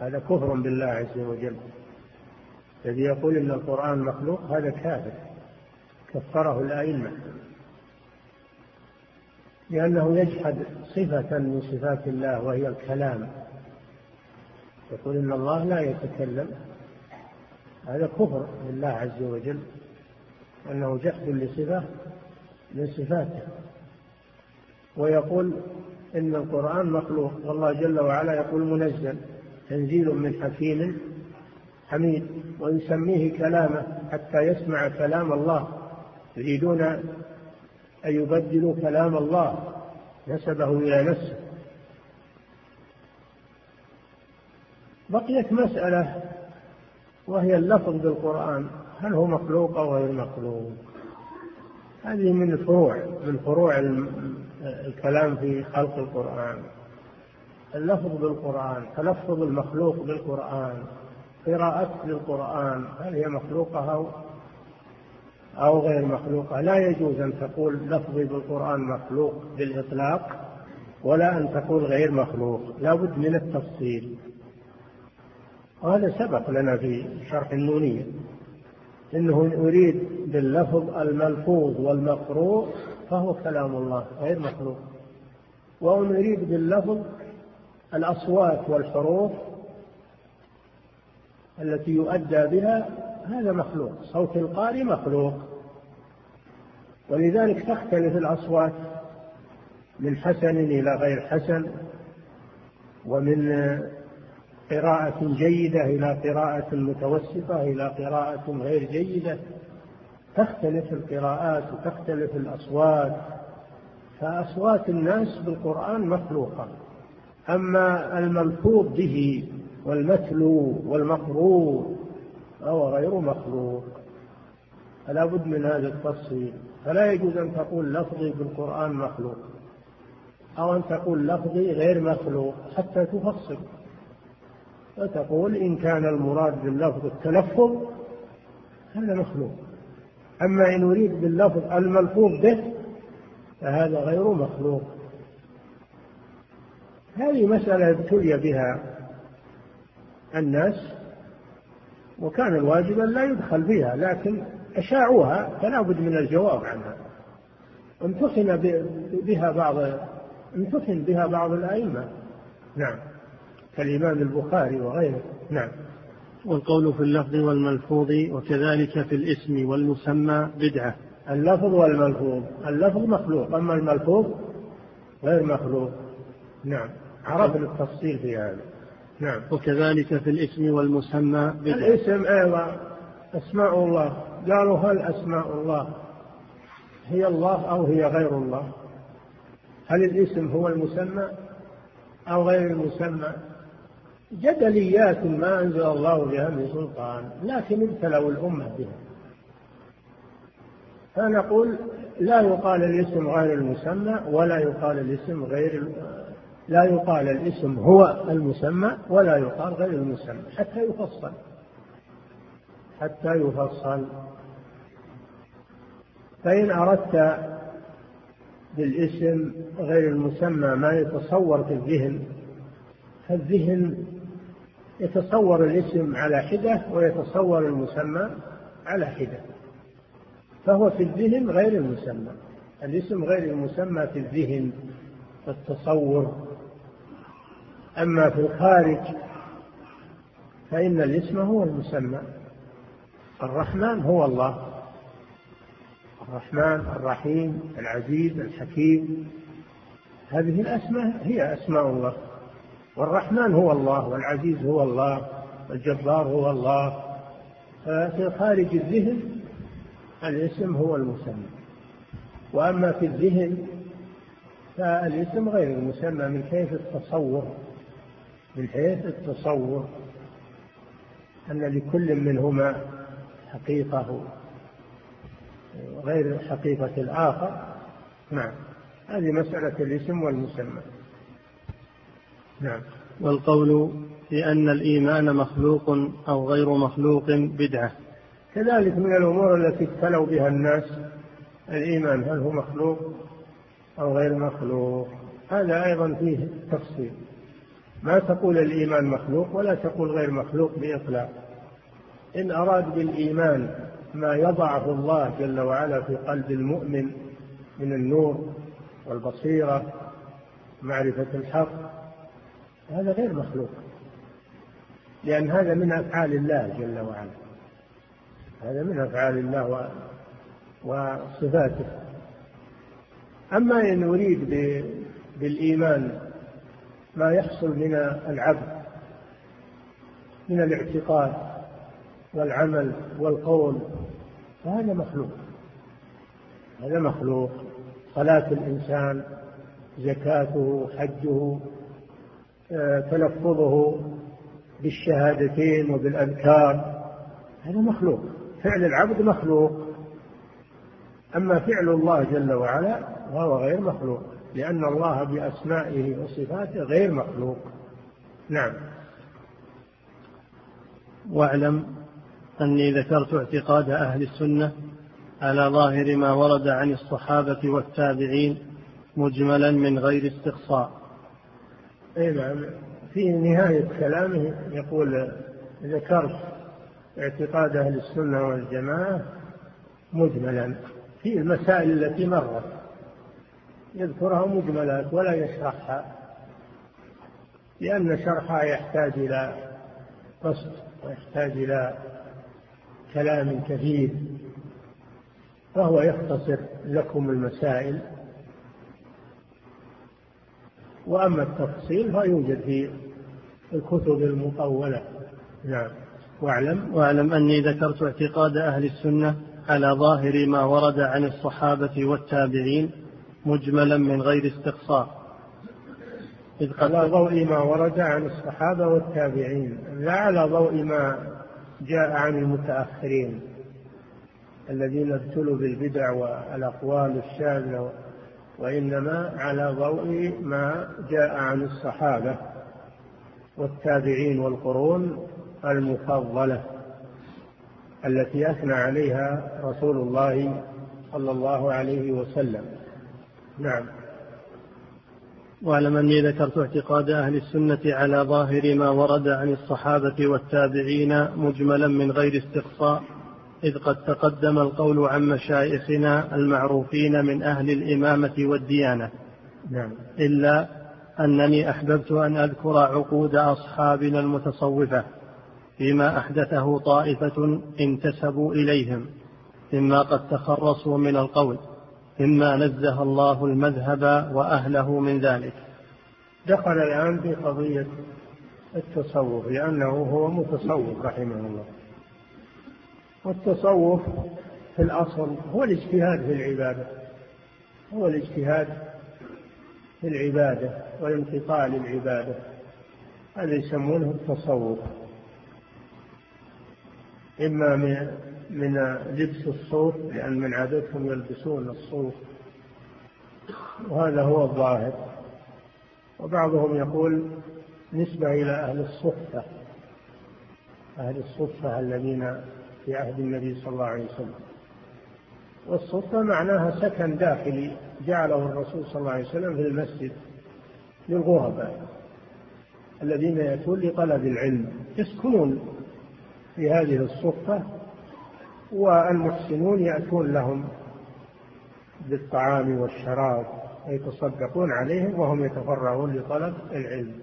هذا كفر بالله عز وجل. الذي يقول إن القرآن مخلوق هذا كافر. كفره الأئمة. لأنه يجحد صفة من صفات الله وهي الكلام. يقول إن الله لا يتكلم. هذا كفر لله عز وجل أنه جحد لصفة من صفاته. ويقول إن القرآن مخلوق والله جل وعلا يقول منزل تنزيل من حكيم حميد ويسميه كلامه حتى يسمع كلام الله. يريدون أن يبدلوا كلام الله نسبه إلى نفسه. بقيت مسألة وهي اللفظ بالقرآن هل هو مخلوق أو غير مخلوق؟ هذه من الفروع من فروع الكلام في خلق القرآن. اللفظ بالقرآن تلفظ المخلوق بالقرآن. قراءة للقرآن هل هي مخلوقة أو أو غير مخلوقة؟ لا يجوز أن تقول لفظي بالقرآن مخلوق بالإطلاق ولا أن تقول غير مخلوق لا بد من التفصيل. وهذا سبق لنا في شرح النونية إنه أريد باللفظ الملفوظ والمقروء فهو كلام الله غير مخلوق. وأن يريد باللفظ الأصوات والحروف التي يؤدى بها هذا مخلوق صوت القارئ مخلوق. ولذلك تختلف الأصوات من حسن إلى غير حسن ومن قراءة جيدة إلى قراءة متوسطة إلى قراءة غير جيدة. تختلف القراءات وتختلف الأصوات فأصوات الناس بالقرآن مخلوقة. أما الملفوظ به والمتلو والمقروء فهو غير مخلوق فلا بد من هذا التفصيل. فلا يجوز أن تقول لفظي بالقرآن مخلوق أو أن تقول لفظي غير مخلوق حتى تفصل. فتقول إن كان المراد باللفظ التلفظ هذا مخلوق. أما إن أريد باللفظ الملفوظ به فهذا غير مخلوق. هذه مسألة ابتلي بها الناس وكان الواجب أن لا يدخل فيها لكن أشاعوها فلا بد من الجواب عنها. امتحن بها بعض امتحن بها بعض الأئمة. نعم. كالإمام البخاري وغيره. نعم. والقول في اللفظ والملفوظ وكذلك في الاسم والمسمى بدعة. اللفظ والملفوظ. اللفظ مخلوق. أما الملفوظ غير مخلوق. نعم. عرفنا التفصيل في هذا. نعم. وكذلك في الاسم والمسمى بدعة. الاسم أيضا أسماء الله. قالوا هل أسماء الله هي الله أو هي غير الله؟ هل الاسم هو المسمى أو غير المسمى؟ جدليات ما أنزل الله بها من سلطان لكن ابتلوا الأمة بها. فنقول لا يقال الاسم غير المسمى ولا يقال الاسم غير لا يقال الاسم هو المسمى ولا يقال غير المسمى حتى يفصل. حتى يفصل. فإن أردت بالاسم غير المسمى ما يتصور في الذهن فالذهن يتصور الاسم على حدة ويتصور المسمى على حدة. فهو في الذهن غير المسمى. الاسم غير المسمى في الذهن والتصور أما في الخارج فإن الاسم هو المسمى. الرحمن هو الله. الرحمن الرحيم العزيز الحكيم. هذه الأسماء هي أسماء الله. والرحمن هو الله والعزيز هو الله والجبار هو الله. ففي خارج الذهن الاسم هو المسمى. وأما في الذهن فالاسم غير المسمى من حيث التصور. من حيث التصور أن لكل منهما حقيقة غير حقيقة الآخر. نعم. هذه مسألة الاسم والمسمى. نعم. والقول في أن الإيمان مخلوق أو غير مخلوق بدعة. كذلك من الأمور التي ابتلوا بها الناس الإيمان هل هو مخلوق أو غير مخلوق؟ هذا أيضا فيه تفصيل. ما تقول الإيمان مخلوق ولا تقول غير مخلوق بإطلاق. إن أراد بالإيمان ما يضعه الله جل وعلا في قلب المؤمن من النور والبصيرة معرفة الحق هذا غير مخلوق. لأن هذا من أفعال الله جل وعلا. هذا من أفعال الله وصفاته أما إن يريد بالإيمان ما يحصل من العبد من الاعتقاد والعمل والقول فهذا مخلوق. هذا مخلوق. صلاة الإنسان زكاته حجه آه، تلفظه بالشهادتين وبالأذكار هذا مخلوق. فعل العبد مخلوق. أما فعل الله جل وعلا فهو غير مخلوق. لأن الله بأسمائه وصفاته غير مخلوق. نعم. واعلم أني ذكرت اعتقاد أهل السنة على ظاهر ما ورد عن الصحابة والتابعين مجملا من غير استقصاء. أي نعم. في نهاية كلامه يقول ذكرت اعتقاد أهل السنة والجماعة مجملا في المسائل التي مرت. يذكرها مجملات ولا يشرحها لأن شرحها يحتاج إلى قصد ويحتاج إلى كلام كثير فهو يختصر لكم المسائل. وأما التفصيل فيوجد في الكتب المطولة. نعم. واعلم. واعلم أني ذكرت اعتقاد أهل السنة على ظاهر ما ورد عن الصحابة والتابعين. مجملا من غير استقصاء. إذ على ضوء ما ورد عن الصحابة والتابعين لا على ضوء ما جاء عن المتأخرين الذين ابتلوا بالبدع والأقوال الشاذة وإنما على ضوء ما جاء عن الصحابة والتابعين والقرون المفضلة التي أثنى عليها رسول الله صلى الله عليه وسلم. نعم. واعلم أني ذكرت اعتقاد أهل السنة على ظاهر ما ورد عن الصحابة والتابعين مجملا من غير استقصاء إذ قد تقدم القول عن مشايخنا المعروفين من أهل الإمامة والديانة. نعم. إلا أنني أحببت أن أذكر عقود أصحابنا المتصوفة فيما أحدثه طائفة انتسبوا إليهم مما قد تخرصوا من القول. مما نزه الله المذهب وأهله من ذلك. دخل الآن في قضية التصوف لأنه هو متصوف رحمه الله. والتصوف في الأصل هو الاجتهاد في العبادة. هو الاجتهاد في العبادة والانقطاع للعبادة. هذا يسمونه التصوف. إما من لبس الصوف لأن من عادتهم يلبسون الصوف وهذا هو الظاهر. وبعضهم يقول نسبة إلى أهل الصفة أهل الصفة الذين في عهد النبي صلى الله عليه وسلم. والصفة معناها سكن داخلي جعله الرسول صلى الله عليه وسلم في المسجد للغرباء الذين يأتون لطلب العلم. يسكنون في هذه الصفة والمحسنون يأتون لهم بالطعام والشراب ويتصدقون عليهم وهم يتفرغون لطلب العلم.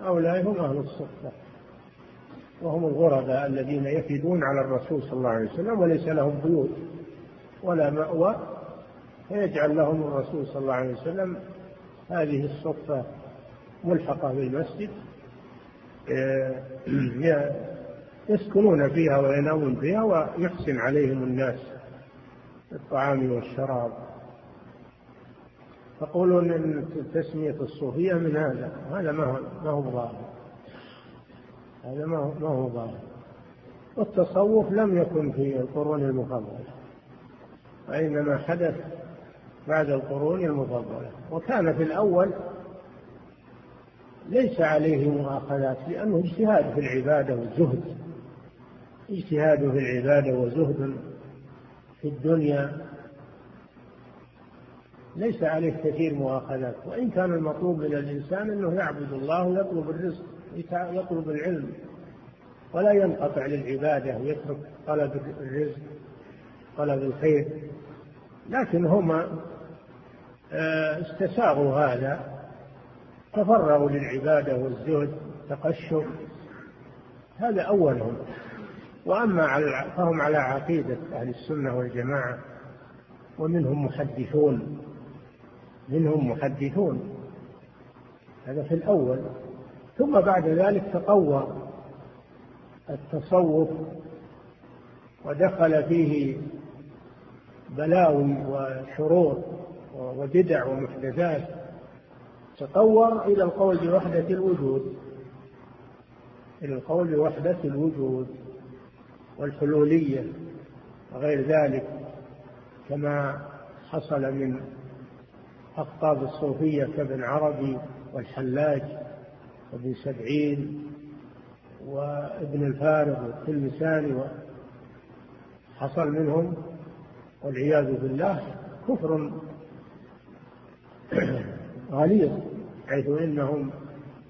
هؤلاء هم أهل الصفة وهم الغرباء الذين يفدون على الرسول صلى الله عليه وسلم وليس لهم بيوت ولا مأوى فيجعل لهم الرسول صلى الله عليه وسلم هذه الصفة ملحقة بالمسجد. يسكنون فيها وينامون فيها ويحسن عليهم الناس الطعام والشراب. يقولون إن تسميه الصوفية من هذا هذا ما هو ما هو ظاهر. هذا ما هو ما هو ظاهر. والتصوف لم يكن في القرون المفضلة وإنما حدث بعد القرون المفضلة. وكان في الأول ليس عليه مؤاخذات لأنه اجتهاد في العبادة والزهد. اجتهاد في العبادة وزهد في الدنيا. ليس عليه كثير مؤاخذات وإن كان المطلوب من الإنسان أنه يعبد الله ويطلب الرزق يطلب العلم ولا ينقطع للعبادة ويترك طلب الرزق طلب الخير. لكن هم آه، استساغوا هذا تفرغوا للعبادة والزهد تقشف. هذا أولهم. وأما على فهم على عقيدة أهل السنة والجماعة ومنهم محدثون منهم محدثون. هذا في الأول. ثم بعد ذلك تطور التصوف ودخل فيه بلاوي وشرور وبدع ومحدثات. تطور إلى القول بوحدة الوجود إلى القول بوحدة الوجود. والحلولية وغير ذلك كما حصل من أقطاب الصوفية كابن عربي والحلاج وابن سبعين وابن الفارغ والتلمساني حصل منهم والعياذ بالله كفر غليظ حيث إنهم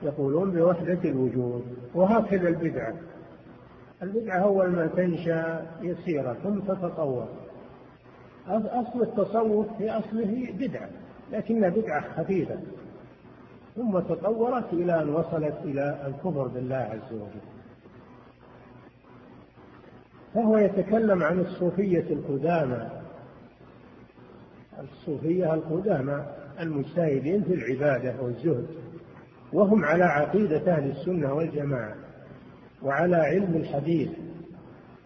يقولون بوحدة الوجود وهكذا البدعة البدعة أول ما تنشأ يسيرة ثم تتطور. أصل التصوف في أصله بدعة لكنها بدعة خفيفة. ثم تطورت إلى أن وصلت إلى الكفر بالله عز وجل. فهو يتكلم عن الصوفية القدامى. الصوفية القدامى المجتهدين في العبادة والزهد وهم على عقيدة أهل السنة والجماعة. وعلى علم الحديث.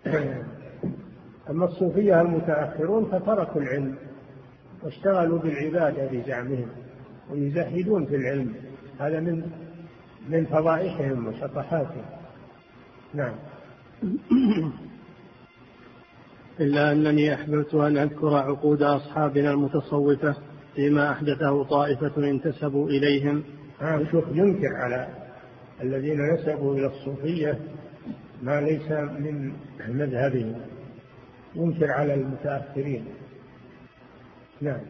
أما الصوفية المتأخرون فتركوا العلم واشتغلوا بالعبادة بزعمهم ويزهدون في العلم. هذا من من فضائحهم وشطحاتهم. نعم. إلا أنني أحببت أن أذكر عقود أصحابنا المتصوفة فيما أحدثه طائفة انتسبوا إليهم. آه شوف ينكر على الذين نسبوا إلى الصوفية ما ليس من مذهبهم ينكر على المتأخرين. نعم.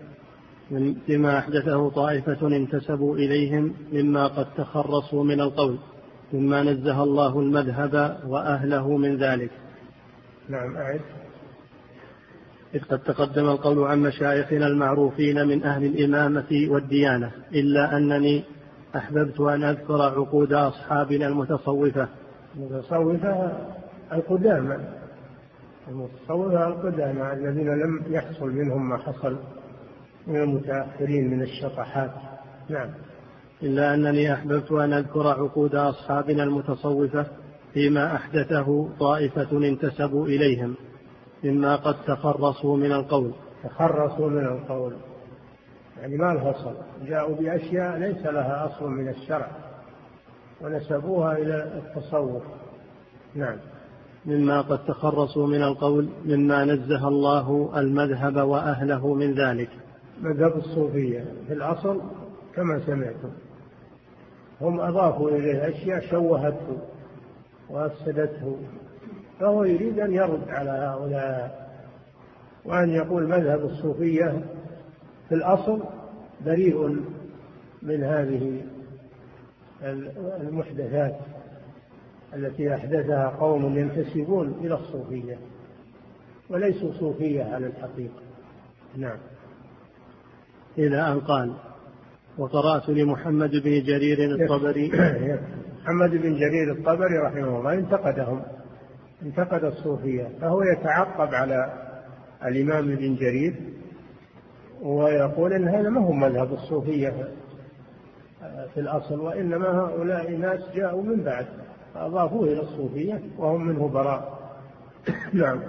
من فيما أحدثه طائفة انتسبوا إليهم مما قد تخرصوا من القول مما نزه الله المذهب وأهله من ذلك. نعم أعد. إذ قد تقدم القول عن مشايخنا المعروفين من أهل الإمامة والديانة إلا أنني أحببت أن أذكر عقود أصحابنا المتصوفة. المتصوفة القدامى. المتصوفة القدامى الذين لم يحصل منهم ما حصل من المتأخرين من الشطحات. نعم. إلا أنني أحببت أن أذكر عقود أصحابنا المتصوفة فيما أحدثه طائفة انتسبوا إليهم مما قد تخرصوا من القول. تخرصوا من القول. يعني ما لها أصل. جاءوا بأشياء ليس لها أصل من الشرع ونسبوها إلى التصوف. نعم. مما قد تخرصوا من القول مما نزه الله المذهب وأهله من ذلك. مذهب الصوفية في الأصل كما سمعتم. هم أضافوا إليه أشياء شوهته وأفسدته فهو يريد أن يرد على هؤلاء وأن يقول مذهب الصوفية في الأصل بريء من هذه المحدثات التي أحدثها قوم ينتسبون إلى الصوفية وليسوا صوفية على الحقيقة. نعم. إلى أن قال وقرأت لمحمد بن جرير الطبري محمد بن جرير الطبري رحمه الله انتقدهم انتقد الصوفية فهو يتعقب على الإمام ابن جرير ويقول إن هذا ما هو مذهب الصوفية في الأصل وإنما هؤلاء ناس جاءوا من بعد فاضافوه إلى الصوفية وهم منه براء. نعم.